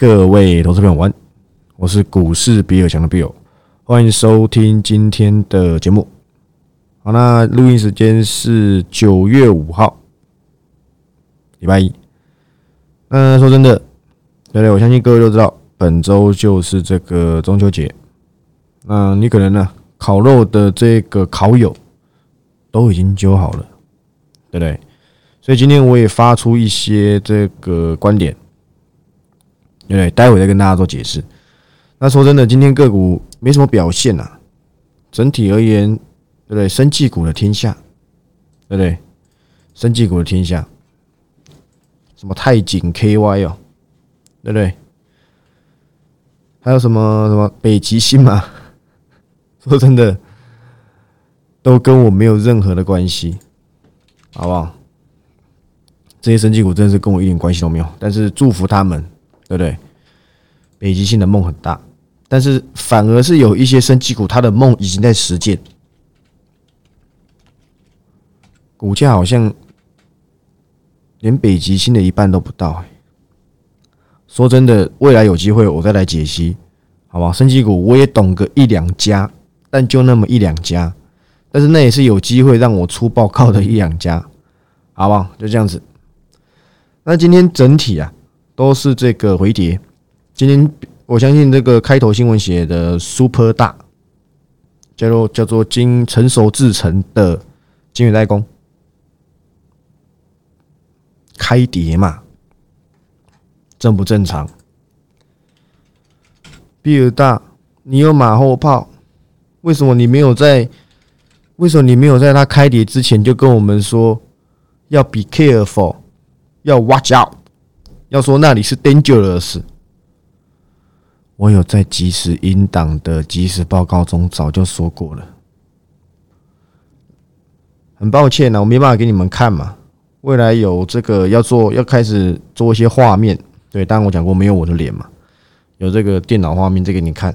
各位投资朋友，晚，我是股市比尔强的 Bill，欢迎收听今天的节目。好，那录音时间是九月五号，礼拜一。那说真的，对对，我相信各位都知道，本周就是这个中秋节。那你可能呢，烤肉的这个烤友都已经揪好了，对不对？所以今天我也发出一些这个观点。对，待会再跟大家做解释。那说真的，今天个股没什么表现呐。整体而言，对不对？生技股的天下，对不对？生技股的天下，什么太景 KY 哦，对不对？还有什么什么北极星嘛？说真的，都跟我没有任何的关系，好不好？这些生技股真的是跟我一点关系都没有，但是祝福他们。对不对？北极星的梦很大，但是反而是有一些生技股，它的梦已经在实践，股价好像连北极星的一半都不到。说真的，未来有机会我再来解析，好吧？生技股我也懂个一两家，但就那么一两家，但是那也是有机会让我出报告的一两家，好不好？就这样子。那今天整体啊。都是这个回跌。今天我相信这个开头新闻写的 super 大，叫做叫做经成熟制成的金圆代工开跌嘛，正不正常？比尔大，你有马后炮？为什么你没有在？为什么你没有在它开跌之前就跟我们说要 be careful，要 watch out？要说那里是 dangerous，我有在即时音档的即时报告中早就说过了。很抱歉呢，我没办法给你们看嘛。未来有这个要做，要开始做一些画面。对，当然我讲过没有我的脸嘛，有这个电脑画面再给你看。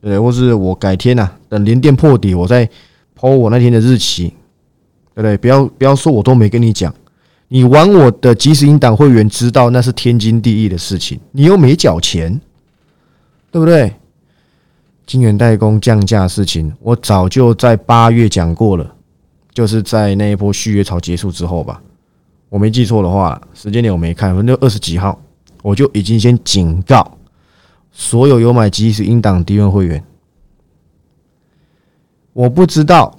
对，或是我改天呐，等连电破底，我再抛我那天的日期，对不对？不要不要说我都没跟你讲。你玩我的即时音档会员知道那是天经地义的事情，你又没缴钱，对不对？金源代工降价事情，我早就在八月讲过了，就是在那一波续约潮结束之后吧，我没记错的话，时间点我没看，反正二十几号，我就已经先警告所有有买即时音档低润会员，我不知道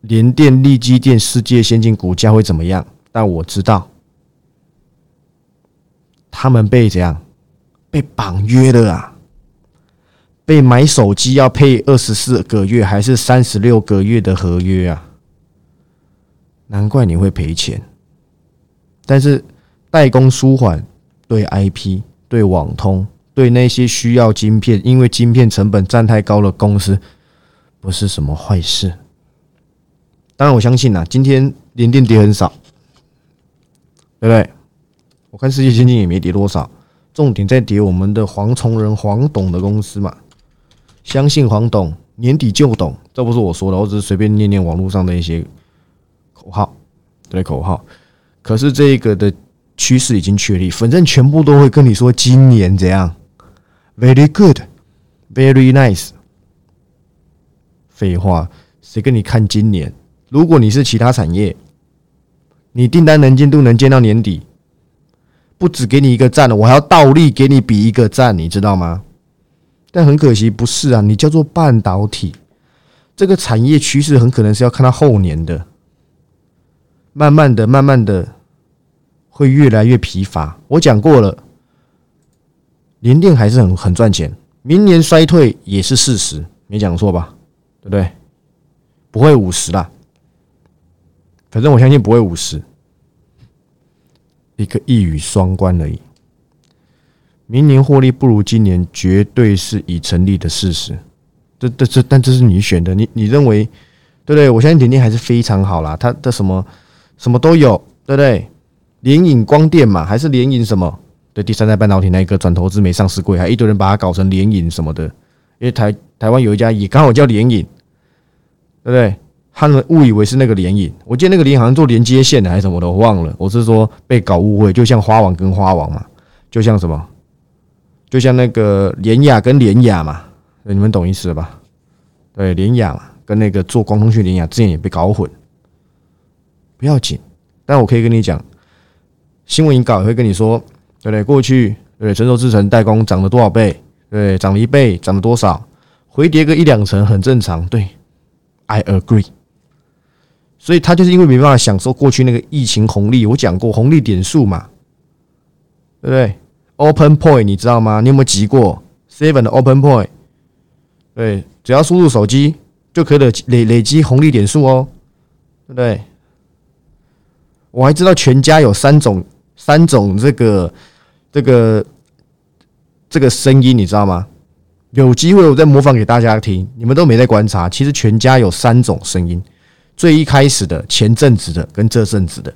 联电、力基电、世界先进股价会怎么样。但我知道，他们被怎样被绑约了啊？被买手机要配二十四个月还是三十六个月的合约啊？难怪你会赔钱。但是代工舒缓对 IP、对网通、对那些需要晶片，因为晶片成本占太高的公司，不是什么坏事。当然，我相信呐，今天连电跌很少。对不对？我看世界先进也没跌多少，重点在跌我们的黄崇仁、黄董的公司嘛。相信黄董年底就懂，这不是我说的，我只是随便念念网络上的一些口号，对口号。可是这个的趋势已经确立，反正全部都会跟你说今年怎样，very good，very nice。废话，谁跟你看今年？如果你是其他产业。你订单能见度能见到年底，不只给你一个赞了，我还要倒立给你比一个赞，你知道吗？但很可惜，不是啊，你叫做半导体这个产业趋势，很可能是要看到后年的，慢慢的、慢慢的会越来越疲乏。我讲过了，联电还是很很赚钱，明年衰退也是事实，没讲错吧？对不对？不会五十啦。反正我相信不会五十，一个一语双关而已。明年获利不如今年，绝对是已成立的事实。这、这、这，但这是你选的，你你认为对不对？我相信点点还是非常好啦，它的什么什么都有，对不对？联影光电嘛，还是联影什么？对，第三代半导体那一个转投资没上市柜，还一堆人把它搞成联影什么的。因为台台湾有一家也刚好叫联影，对不对？他们误以为是那个联影，我记得那个联好像做连接线的还是什么的，我忘了。我是说被搞误会，就像花王跟花王嘛，就像什么，就像那个联雅跟联雅嘛，你们懂意思了吧？对，联雅，跟那个做光通讯联雅之前也被搞混，不要紧。但我可以跟你讲，新闻引稿也会跟你说，对不对？过去对成熟制成代工涨了多少倍？对，涨了一倍，涨了多少？回跌个一两成很正常。对，I agree。所以他就是因为没办法享受过去那个疫情红利，我讲过红利点数嘛，对不对？Open Point 你知道吗？你有没有集过 Seven 的 Open Point？对，只要输入手机就可以累累累积红利点数哦，对不对？我还知道全家有三种三种这个这个这个声音，你知道吗？有机会我再模仿给大家听，你们都没在观察。其实全家有三种声音，最一开始的、前阵子的跟这阵子的，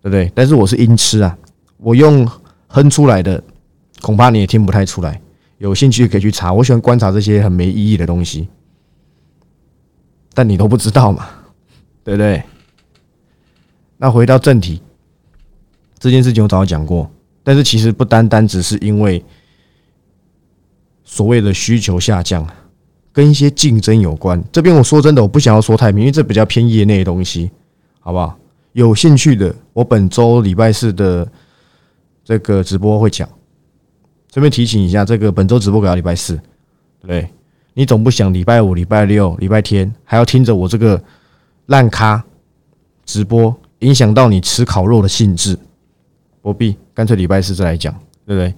对不对？但是我是音痴啊，我用哼出来的，恐怕你也听不太出来。有兴趣可以去查，我喜欢观察这些很没意义的东西，但你都不知道嘛，对不对？那回到正题，这件事情我早就讲过，但是其实不单单只是因为所谓的需求下降，跟一些竞争有关。这边我说真的，我不想要说太明，因为这比较偏业内的东西，好不好？有兴趣的，我本周礼拜四的这个直播会讲。顺便提醒一下，这个本周直播改到礼拜四，对？你总不想礼拜五、礼拜六、礼拜天还要听着我这个烂咖直播？影响到你吃烤肉的兴致，不必，干脆礼拜四再来讲，对不对？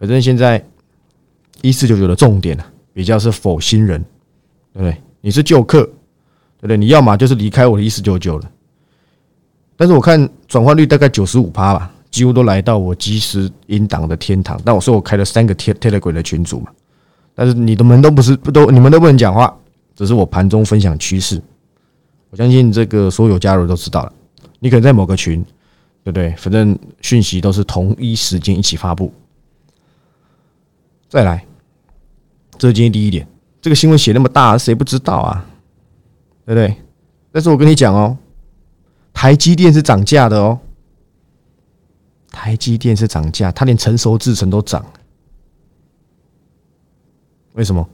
反正现在一四九九的重点呢，比较是否新人，对不对？你是旧客，对不对？你要么就是离开我的一四九九了，但是我看转换率大概九十五趴吧，几乎都来到我即时音档的天堂。但我说我开了三个 Telegram 的群组嘛，但是你的们都不是不都，你们都不能讲话，只是我盘中分享趋势。我相信这个所有加入都知道了。你可能在某个群，对不对？反正讯息都是同一时间一起发布。再来，这是今天第一点。这个新闻写那么大，谁不知道啊？对不对？但是我跟你讲哦，台积电是涨价的哦。台积电是涨价，它连成熟制程都涨。为什么？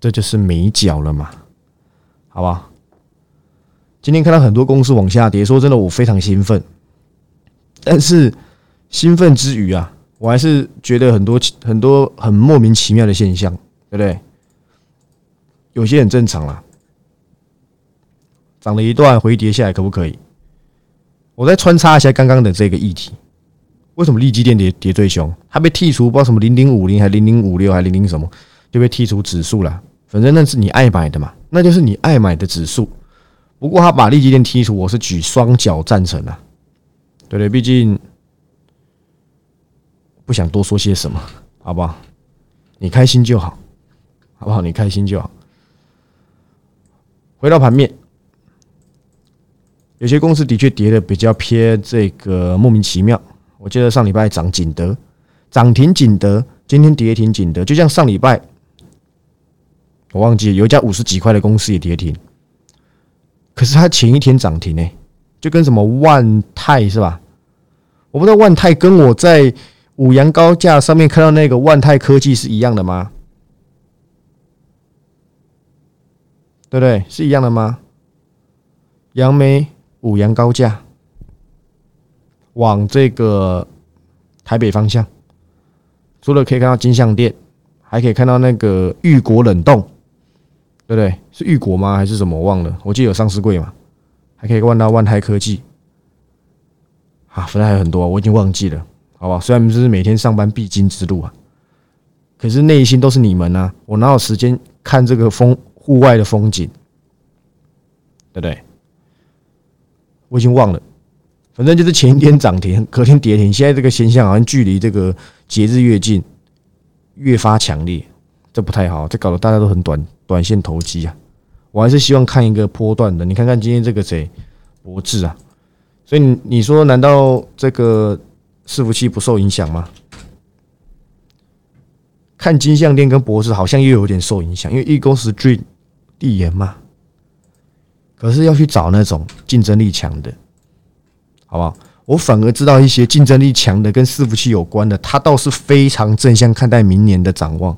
这就是美脚了嘛？好不好？今天看到很多公司往下跌，说真的，我非常兴奋。但是兴奋之余啊，我还是觉得很多很多很莫名其妙的现象，对不对？有些很正常啦，涨了一段回跌下来，可不可以？我再穿插一下刚刚的这个议题：为什么利基电跌跌最凶？它被剔除，不知道什么零零五零还零零五六还零零什么，就被剔除指数了。反正那是你爱买的嘛，那就是你爱买的指数。不过他把利基电剔除，我是举双脚赞成啊，对不对，毕竟不想多说些什么，好不好？你开心就好，好不好？你开心就好。回到盘面，有些公司的确跌的比较偏这个莫名其妙。我记得上礼拜涨景德，涨停景德，今天跌停景德，就像上礼拜我忘记有一家五十几块的公司也跌停。可是它前一天涨停呢，就跟什么万泰是吧？我不知道万泰跟我在五羊高架上面看到那个万泰科技是一样的吗？对不对？是一样的吗？杨梅五羊高架往这个台北方向，除了可以看到金相店，还可以看到那个玉国冷冻。对不对？是玉国吗？还是什么？我忘了。我记得有上市柜嘛，还可以问到万泰科技。啊，反正还有很多，我已经忘记了，好吧？虽然这是每天上班必经之路啊，可是内心都是你们啊！我哪有时间看这个风户外的风景？对不对？我已经忘了，反正就是前一天涨停，隔天跌停。现在这个现象好像距离这个节日越近，越发强烈，这不太好，这搞得大家都很短。短线投机啊，我还是希望看一个波段的。你看看今天这个谁，博智啊，所以你你说难道这个伺服器不受影响吗？看金项链跟博智好像又有点受影响，因为一公司最递延嘛。可是要去找那种竞争力强的，好不好？我反而知道一些竞争力强的跟伺服器有关的，他倒是非常正向看待明年的展望。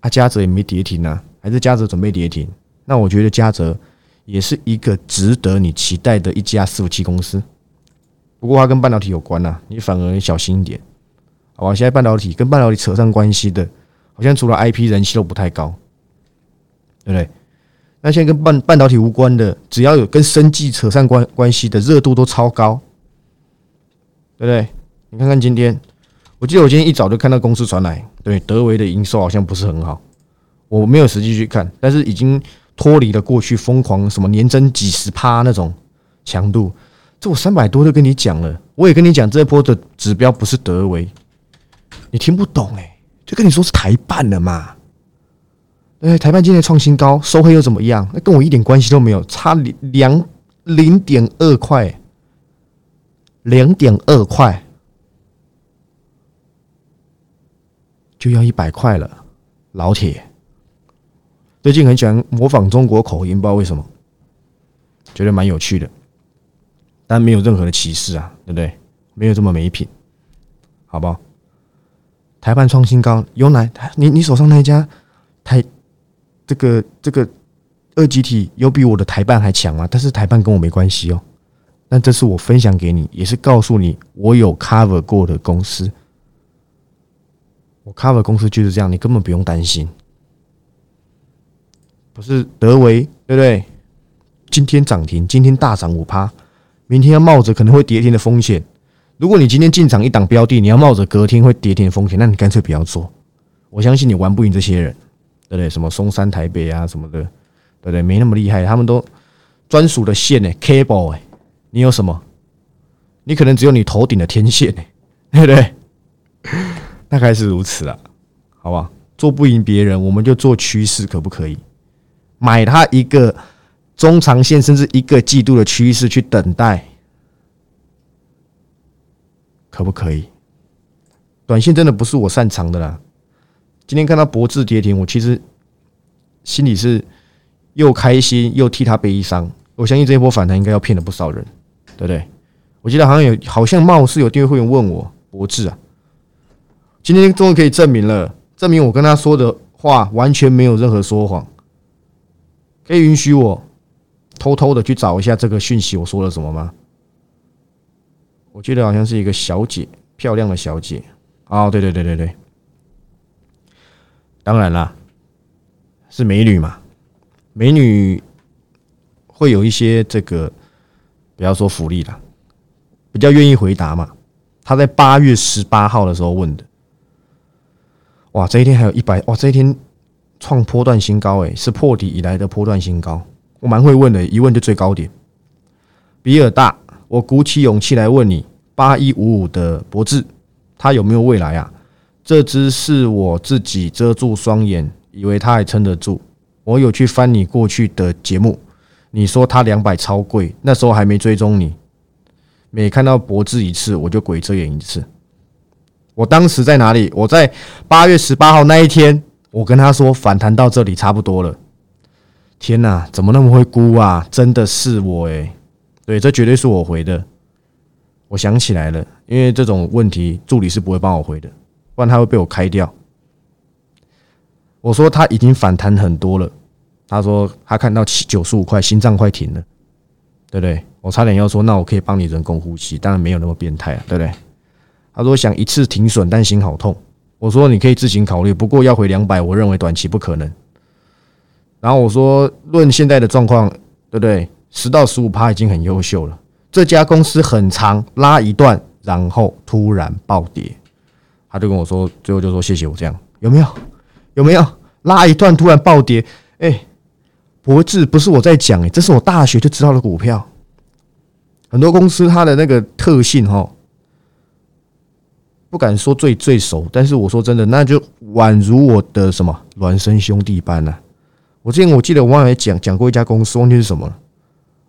啊，嘉泽也没跌停啊，还是嘉泽准备跌停？那我觉得嘉泽也是一个值得你期待的一家伺服器公司。不过它跟半导体有关呐，你反而小心一点，好吧？现在半导体跟半导体扯上关系的，好像除了 IP 人气都不太高，对不对？那现在跟半半导体无关的，只要有跟生计扯上关关系的，热度都超高，对不对？你看看今天，我记得我今天一早就看到公司传来，对德维的营收好像不是很好，我没有实际去看，但是已经脱离了过去疯狂什么年增几十趴那种强度。这我三百多就跟你讲了，我也跟你讲这波的指标不是德维，你听不懂哎，就跟你说是台半了嘛。哎，台半今天创新高，收黑又怎么样？那跟我一点关系都没有，差两零点二块，零点二块就要一百块了，老铁。最近很喜欢模仿中国口音，不知道为什么，觉得蛮有趣的，但没有任何的歧视啊，对不对？没有这么没品，好不好？台办创新高，有哪？你你手上那一家台？这个这个二级体有比我的台办还强吗？但是台办跟我没关系哦。但这是我分享给你，也是告诉你我有 cover 过的公司。我 cover 公司就是这样，你根本不用担心。不是德维对不对？今天涨停，今天大涨五趴，明天要冒着可能会跌停的风险。如果你今天进场一档标的，你要冒着隔天会跌停的风险，那你干脆不要做。我相信你玩不赢这些人。对不对？什么松山台北啊，什么的，对不对？没那么厉害，他们都专属的线呢，cable 哎，你有什么？你可能只有你头顶的天线呢，对不对？大概是如此啊，好吧？做不赢别人，我们就做趋势，可不可以？买它一个中长线，甚至一个季度的趋势去等待，可不可以？短线真的不是我擅长的啦。今天看到博智跌停，我其实心里是又开心又替他悲伤。我相信这一波反弹应该要骗了不少人，对不对？我记得好像有，好像貌似有订阅会员问我博智啊，今天终于可以证明了，证明我跟他说的话完全没有任何说谎。可以允许我偷偷的去找一下这个讯息，我说了什么吗？我记得好像是一个小姐，漂亮的小姐。哦，对对对对对。当然啦，是美女嘛，美女会有一些这个，不要说福利了，比较愿意回答嘛。她在八月十八号的时候问的，哇，这一天还有一百，哇，这一天创波段新高，诶，是破底以来的波段新高。我蛮会问的，一问就最高点。比尔大，我鼓起勇气来问你，八一五五的博智，它有没有未来啊？这只是我自己遮住双眼，以为它还撑得住。我有去翻你过去的节目，你说它两百超贵，那时候还没追踪你。每看到博智一次，我就鬼遮眼一次。我当时在哪里？我在八月十八号那一天，我跟他说反弹到这里差不多了。天哪，怎么那么会估啊？真的是我诶。对，这绝对是我回的。我想起来了，因为这种问题助理是不会帮我回的。不然他会被我开掉。我说他已经反弹很多了，他说他看到七九十五块，心脏快停了，对不对？我差点要说，那我可以帮你人工呼吸，当然没有那么变态啊，对不对？他说想一次停损，但心好痛。我说你可以自行考虑，不过要回两百，我认为短期不可能。然后我说，论现在的状况，对不对？十到十五趴已经很优秀了。这家公司很长，拉一段，然后突然暴跌。他就跟我说，最后就说谢谢我这样有没有？有没有拉一段突然暴跌？哎，博智不是我在讲哎，这是我大学就知道的股票。很多公司它的那个特性哈，不敢说最最熟，但是我说真的，那就宛如我的什么孪生兄弟般呢。我之前我记得我忘了讲讲过一家公司，忘记是什么了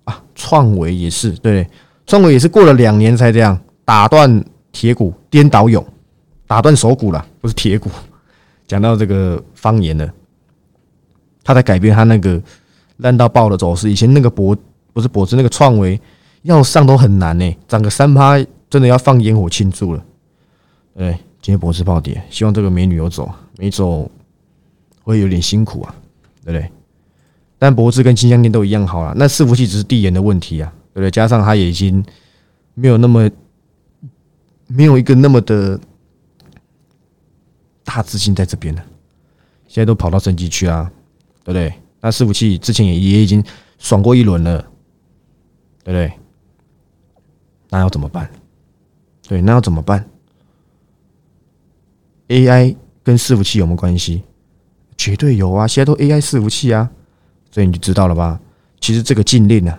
啊？创维也是对，创维也是过了两年才这样打断铁骨颠倒勇。打断手骨了，不是铁骨。讲到这个方言了，他在改变他那个烂到爆的走势。以前那个博不是博智那个创维，要上都很难呢，涨个三趴，真的要放烟火庆祝了。对，今天博子暴跌，希望这个美女有走，没走会有点辛苦啊，对不对？但博智跟金香店都一样好了，那伺服器只是递延的问题啊，对不对？加上它也已经没有那么没有一个那么的大资金在这边了，现在都跑到升级区啊，对不对？那伺服器之前也也已经爽过一轮了，对不对？那要怎么办？对，那要怎么办？AI 跟伺服器有没有关系？绝对有啊！现在都 AI 伺服器啊。所以你就知道了吧？其实这个禁令呢，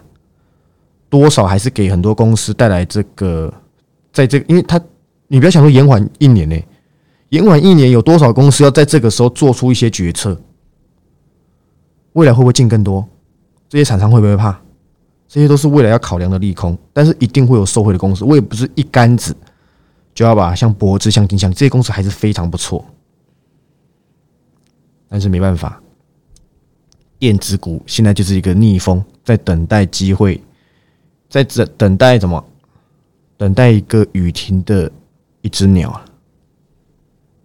多少还是给很多公司带来这个，在这，因为他你不要想说延缓一年呢，延缓一年有多少公司要在这个时候做出一些决策？未来会不会进更多？这些厂商会不会怕？这些都是未来要考量的利空，但是一定会有受惠的公司。我也不是一竿子就要把像博智、像金像这些公司还是非常不错，但是没办法。电子股现在就是一个逆风，在等待机会，在等等待什么？等待一个雨停的一只鸟啊，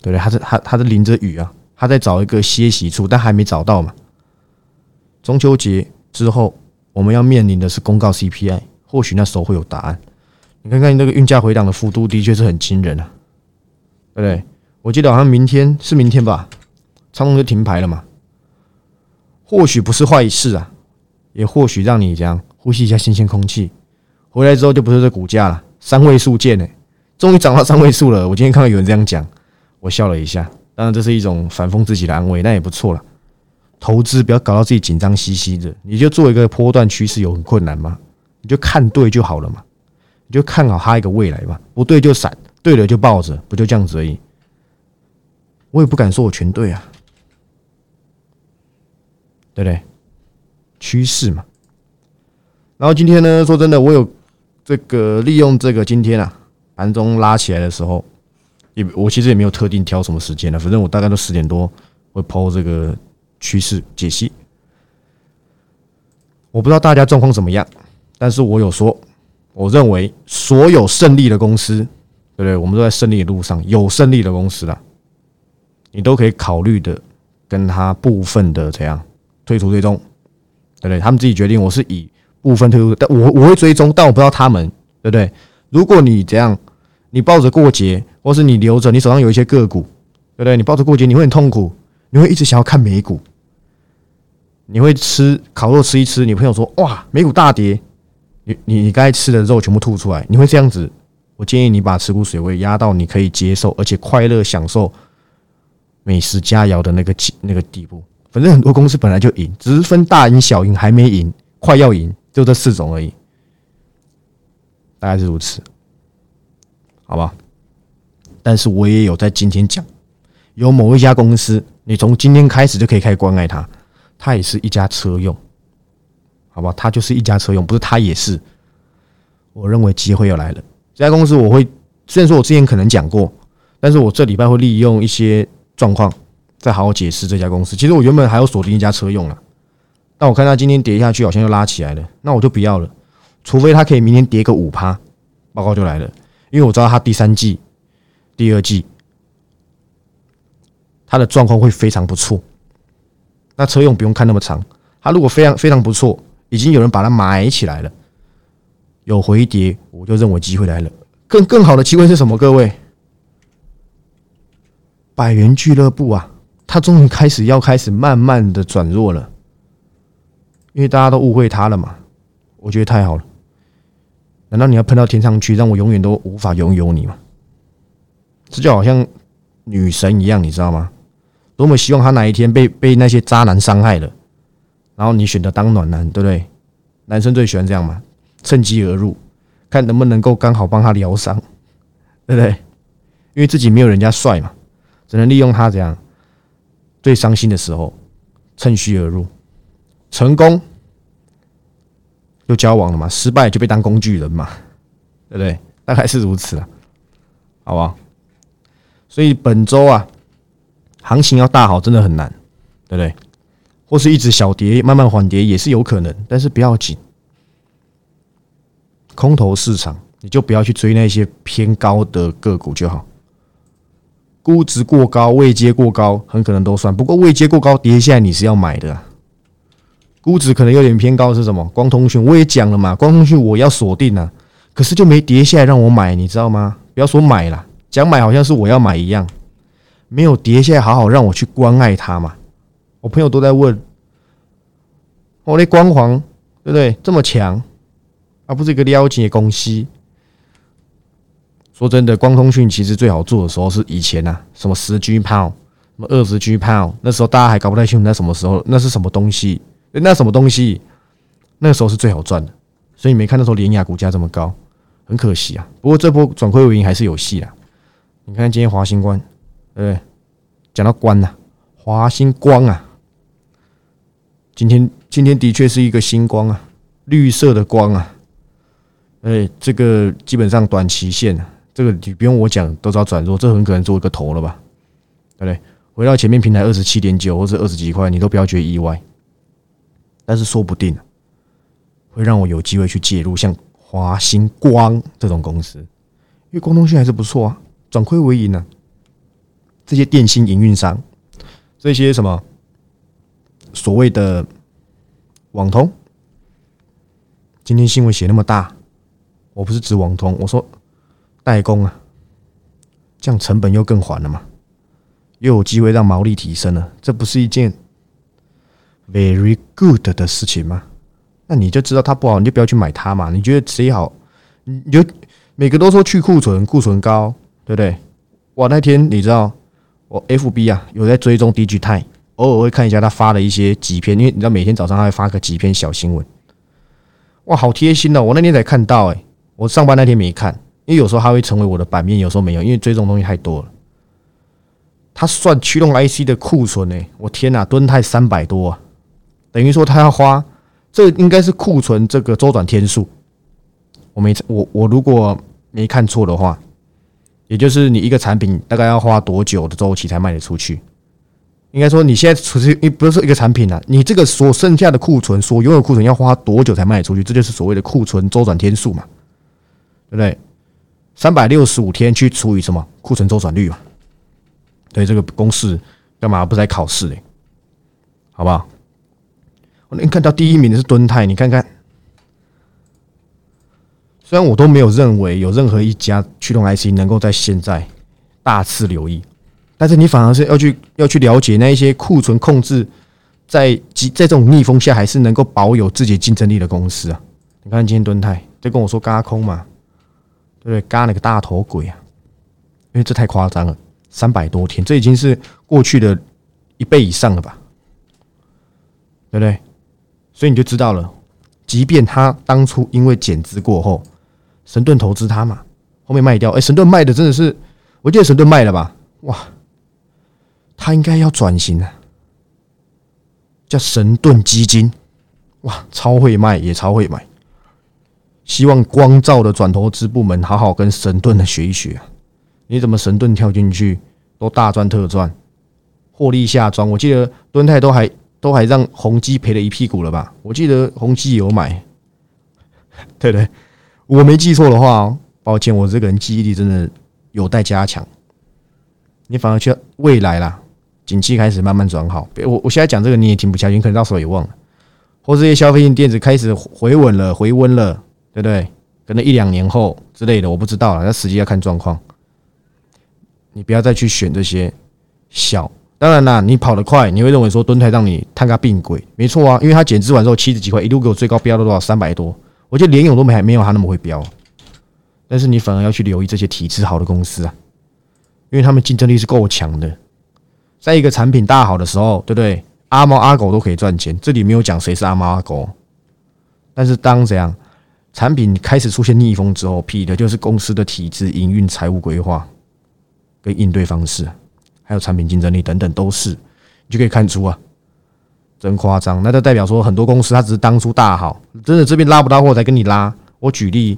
对不对？它是它它是淋着雨啊，它在找一个歇息处，但还没找到嘛。中秋节之后，我们要面临的是公告 CPI，或许那时候会有答案。你看看那个运价回档的幅度，的确是很惊人啊，对不对？我记得好像明天是明天吧，长隆就停牌了嘛。或许不是坏事啊，也或许让你这样呼吸一下新鲜空气。回来之后就不是这股价了，三位数见呢，终于涨到三位数了。我今天看到有人这样讲，我笑了一下。当然这是一种反讽自己的安慰，那也不错了。投资不要搞到自己紧张兮兮的，你就做一个波段趋势有很困难吗？你就看对就好了嘛，你就看好它一个未来吧。不对就闪，对了就抱着，不就这样子而已。我也不敢说我全对啊。对不对？趋势嘛。然后今天呢，说真的，我有这个利用这个今天啊盘中拉起来的时候，也我其实也没有特定挑什么时间的，反正我大概都十点多会抛这个趋势解析。我不知道大家状况怎么样，但是我有说，我认为所有胜利的公司，对不对？我们都在胜利的路上，有胜利的公司了，你都可以考虑的，跟他部分的怎样。退出追踪，对不对？他们自己决定。我是以部分退出，但我我会追踪，但我不知道他们，对不对？如果你这样，你抱着过节，或是你留着，你手上有一些个股，对不对？你抱着过节，你会很痛苦，你会一直想要看美股，你会吃烤肉吃一吃，你朋友说哇，美股大跌，你你你该吃的肉全部吐出来，你会这样子？我建议你把持股水位压到你可以接受，而且快乐享受美食佳肴的那个那个地步。反正很多公司本来就赢，只是分大赢、小赢，还没赢，快要赢，就这四种而已，大概是如此，好吧？但是我也有在今天讲，有某一家公司，你从今天开始就可以开始关爱它，它也是一家车用，好吧？它就是一家车用，不是它也是。我认为机会要来了，这家公司我会，虽然说我之前可能讲过，但是我这礼拜会利用一些状况。再好好解释这家公司。其实我原本还要锁定一家车用了，但我看它今天跌下去，好像又拉起来了，那我就不要了。除非它可以明天跌个五趴，报告就来了。因为我知道它第三季、第二季它的状况会非常不错。那车用不用看那么长，它如果非常非常不错，已经有人把它买起来了，有回跌，我就认为机会来了。更更好的机会是什么？各位，百元俱乐部啊！他终于开始要开始慢慢的转弱了，因为大家都误会他了嘛。我觉得太好了，难道你要喷到天上去，让我永远都无法拥有你吗？这就好像女神一样，你知道吗？多么希望他哪一天被被那些渣男伤害了，然后你选择当暖男，对不对？男生最喜欢这样嘛，趁机而入，看能不能够刚好帮他疗伤，对不对？因为自己没有人家帅嘛，只能利用他这样。最伤心的时候，趁虚而入，成功就交往了嘛，失败就被当工具人嘛，对不对？大概是如此了，好不好？所以本周啊，行情要大好真的很难，对不对？或是一直小跌，慢慢缓跌也是有可能，但是不要紧，空头市场，你就不要去追那些偏高的个股就好。估值过高、位阶过高，很可能都算。不过位阶过高，跌下来你是要买的。估值可能有点偏高是什么？光通讯我也讲了嘛，光通讯我要锁定啊，可是就没跌下来让我买，你知道吗？不要说买了，讲买好像是我要买一样，没有跌下来，好好让我去关爱它嘛。我朋友都在问，我那光环对不对？这么强，而不是一个撩姐公司。说真的，光通讯其实最好做的时候是以前呐，什么十 G 炮，什么二十 G 炮，那时候大家还搞不太清楚那什么时候，那是什么东西，那什么东西，那个时候是最好赚的。所以你没看那时候联雅股价这么高，很可惜啊。不过这波转亏为盈还是有戏啊。你看今天华星光，对，讲到光呐，华星光啊，今天今天的确是一个星光啊，绿色的光啊，哎，这个基本上短期线啊。这个你不用我讲都知道转弱，这很可能做一个头了吧，对不对？回到前面平台二十七点九或者二十几块，你都不要觉得意外。但是说不定会让我有机会去介入，像华星光这种公司，因为光通讯还是不错啊，转亏为盈呢。这些电信营运商，这些什么所谓的网通，今天新闻写那么大，我不是指网通，我说。代工啊，这样成本又更缓了嘛，又有机会让毛利提升了，这不是一件 very good 的事情吗？那你就知道它不好，你就不要去买它嘛。你觉得谁好，你就每个都说去库存，库存高，对不对？哇，那天你知道我 FB 啊有在追踪 DG 泰，偶尔会看一下他发的一些几篇，因为你知道每天早上他会发个几篇小新闻，哇，好贴心哦！我那天才看到，哎，我上班那天没看。因为有时候它会成为我的版面，有时候没有，因为追踪东西太多了。他算驱动 IC 的库存呢？我天哪，吨泰三百多，啊，等于说他要花，这应该是库存这个周转天数。我没我我如果没看错的话，也就是你一个产品大概要花多久的周期才卖得出去？应该说你现在出去，你不是说一个产品啊，你这个所剩下的库存，所拥有库存要花多久才卖得出去？这就是所谓的库存周转天数嘛，对不对？三百六十五天去除以什么库存周转率嘛？对这个公式干嘛不在考试嘞？好不好？我能看到第一名的是敦泰，你看看。虽然我都没有认为有任何一家驱动 IC 能够在现在大肆留意，但是你反而是要去要去了解那一些库存控制在在这种逆风下还是能够保有自己竞争力的公司啊！你看今天敦泰在跟我说嘎空嘛？对不对？嘎了个大头鬼啊！因为这太夸张了，三百多天，这已经是过去的一倍以上了吧？对不对？所以你就知道了，即便他当初因为减资过后，神盾投资他嘛，后面卖掉，哎，神盾卖的真的是，我记得神盾卖了吧？哇，他应该要转型了，叫神盾基金，哇，超会卖，也超会买。希望光照的转投资部门好好跟神盾的学一学啊！你怎么神盾跳进去都大赚特赚，获利下庄？我记得敦泰都还都还让宏基赔了一屁股了吧？我记得宏基有买，对对？我没记错的话，抱歉，我这个人记忆力真的有待加强。你反而去未来啦，景气开始慢慢转好。我我现在讲这个你也听不下去，你可能到时候也忘了，或这些消费性电子开始回稳了，回温了。对不对？可能一两年后之类的，我不知道了。那实际要看状况。你不要再去选这些小。当然啦，你跑得快，你会认为说蹲台让你探个病鬼，没错啊。因为他减资完之后七十几块，一路给我最高飙到多少？三百多。我觉得连勇都没还没有他那么会飙。但是你反而要去留意这些体质好的公司啊，因为他们竞争力是够强的。在一个产品大好的时候，对不对？阿猫阿狗都可以赚钱。这里没有讲谁是阿猫阿狗，但是当怎样？产品开始出现逆风之后，批的就是公司的体制、营运、财务规划跟应对方式，还有产品竞争力等等，都是你就可以看出啊，真夸张。那就代表说，很多公司它只是当初大好，真的这边拉不到货才跟你拉。我举例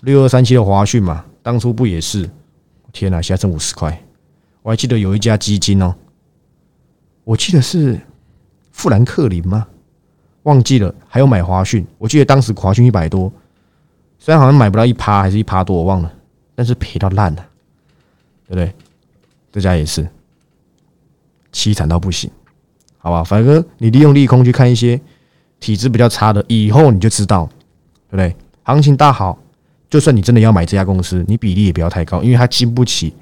六二三七的华讯嘛，当初不也是？天哪，现在剩五十块。我还记得有一家基金哦，我记得是富兰克林吗？忘记了，还有买华讯，我记得当时华讯一百多，虽然好像买不到一趴，还是一趴多，我忘了，但是赔到烂了，对不对？这家也是凄惨到不行，好吧？反正你利用利空去看一些体质比较差的，以后你就知道，对不对？行情大好，就算你真的要买这家公司，你比例也不要太高，因为它经不起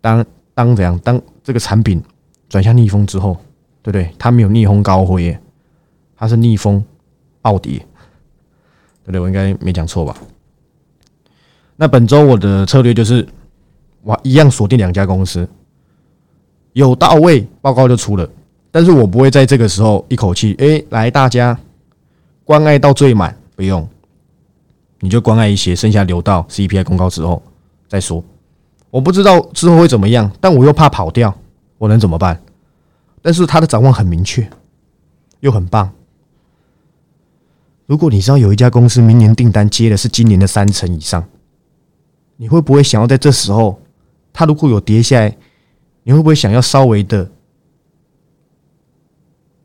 当当怎样当这个产品转向逆风之后，对不对？它没有逆风高辉，它是逆风暴跌，对不对？我应该没讲错吧？那本周我的策略就是，我一样锁定两家公司。有到位，报告就出了，但是我不会在这个时候一口气，哎，来大家关爱到最满，不用，你就关爱一些，剩下留到 CPI 公告之后再说。我不知道之后会怎么样，但我又怕跑掉，我能怎么办？但是他的展望很明确，又很棒。如果你知道有一家公司明年订单接的是今年的三成以上，你会不会想要在这时候，它如果有跌下来？你会不会想要稍微的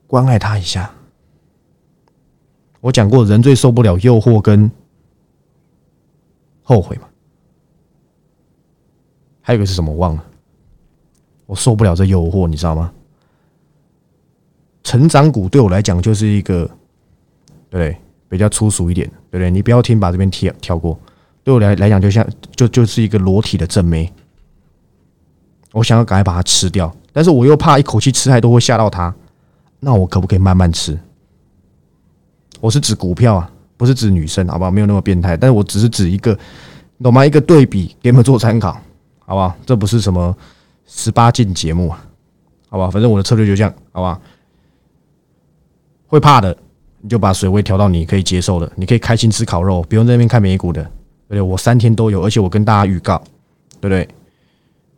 关爱他一下？我讲过，人最受不了诱惑跟后悔嘛。还有一个是什么？忘了。我受不了这诱惑，你知道吗？成长股对我来讲就是一个，对比较粗俗一点，对不对？你不要听，把这边跳跳过。对我来来讲，就像就就是一个裸体的正妹。我想要赶快把它吃掉，但是我又怕一口气吃太多会吓到它。那我可不可以慢慢吃？我是指股票啊，不是指女生，好不好？没有那么变态，但是我只是指一个，懂吗？一个对比给你们做参考，好不好？这不是什么十八禁节目啊，好吧？反正我的策略就这样，好吧？会怕的，你就把水位调到你可以接受的，你可以开心吃烤肉，不用在那边看美股的，对不对？我三天都有，而且我跟大家预告，对不对？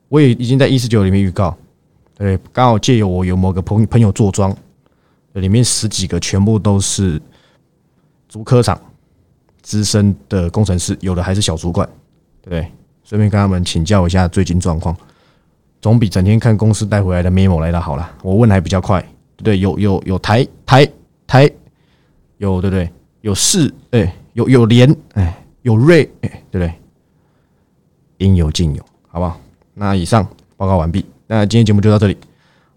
我也已经在一四九里面预告，对，刚好借由我有某个朋朋友坐庄，里面十几个全部都是足科长资深的工程师，有的还是小主管，对不对？顺便跟他们请教一下最近状况，总比整天看公司带回来的 memo 来的好啦。我问还比较快，对不对？有有有台台台，有对不对？有市哎，有有联哎，有瑞哎，对不对？应有尽有，好不好？那以上报告完毕，那今天节目就到这里，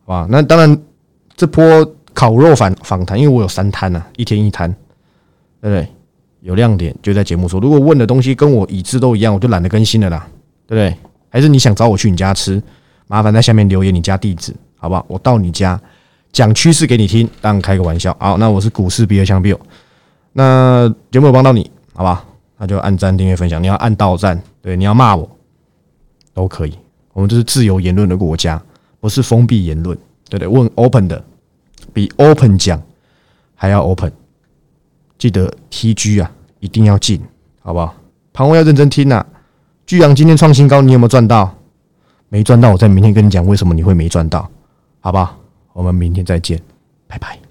好吧？那当然，这波烤肉访访谈，因为我有三摊呐，一天一摊，对不对？有亮点就在节目说。如果问的东西跟我已知都一样，我就懒得更新了啦，对不对？还是你想找我去你家吃，麻烦在下面留言你家地址，好不好？我到你家讲趋势给你听，当然开个玩笑。好，那我是股市比尔强 Bill，那节目有帮到你，好吧？那就按赞、订阅、分享。你要按到赞，对，你要骂我都可以。我们这是自由言论的国家，不是封闭言论，对不对？问 open 的，比 open 讲还要 open。记得 TG 啊，一定要进，好不好？盘后要认真听呐。巨阳今天创新高，你有没有赚到？没赚到，我在明天跟你讲为什么你会没赚到，好不好？我们明天再见，拜拜。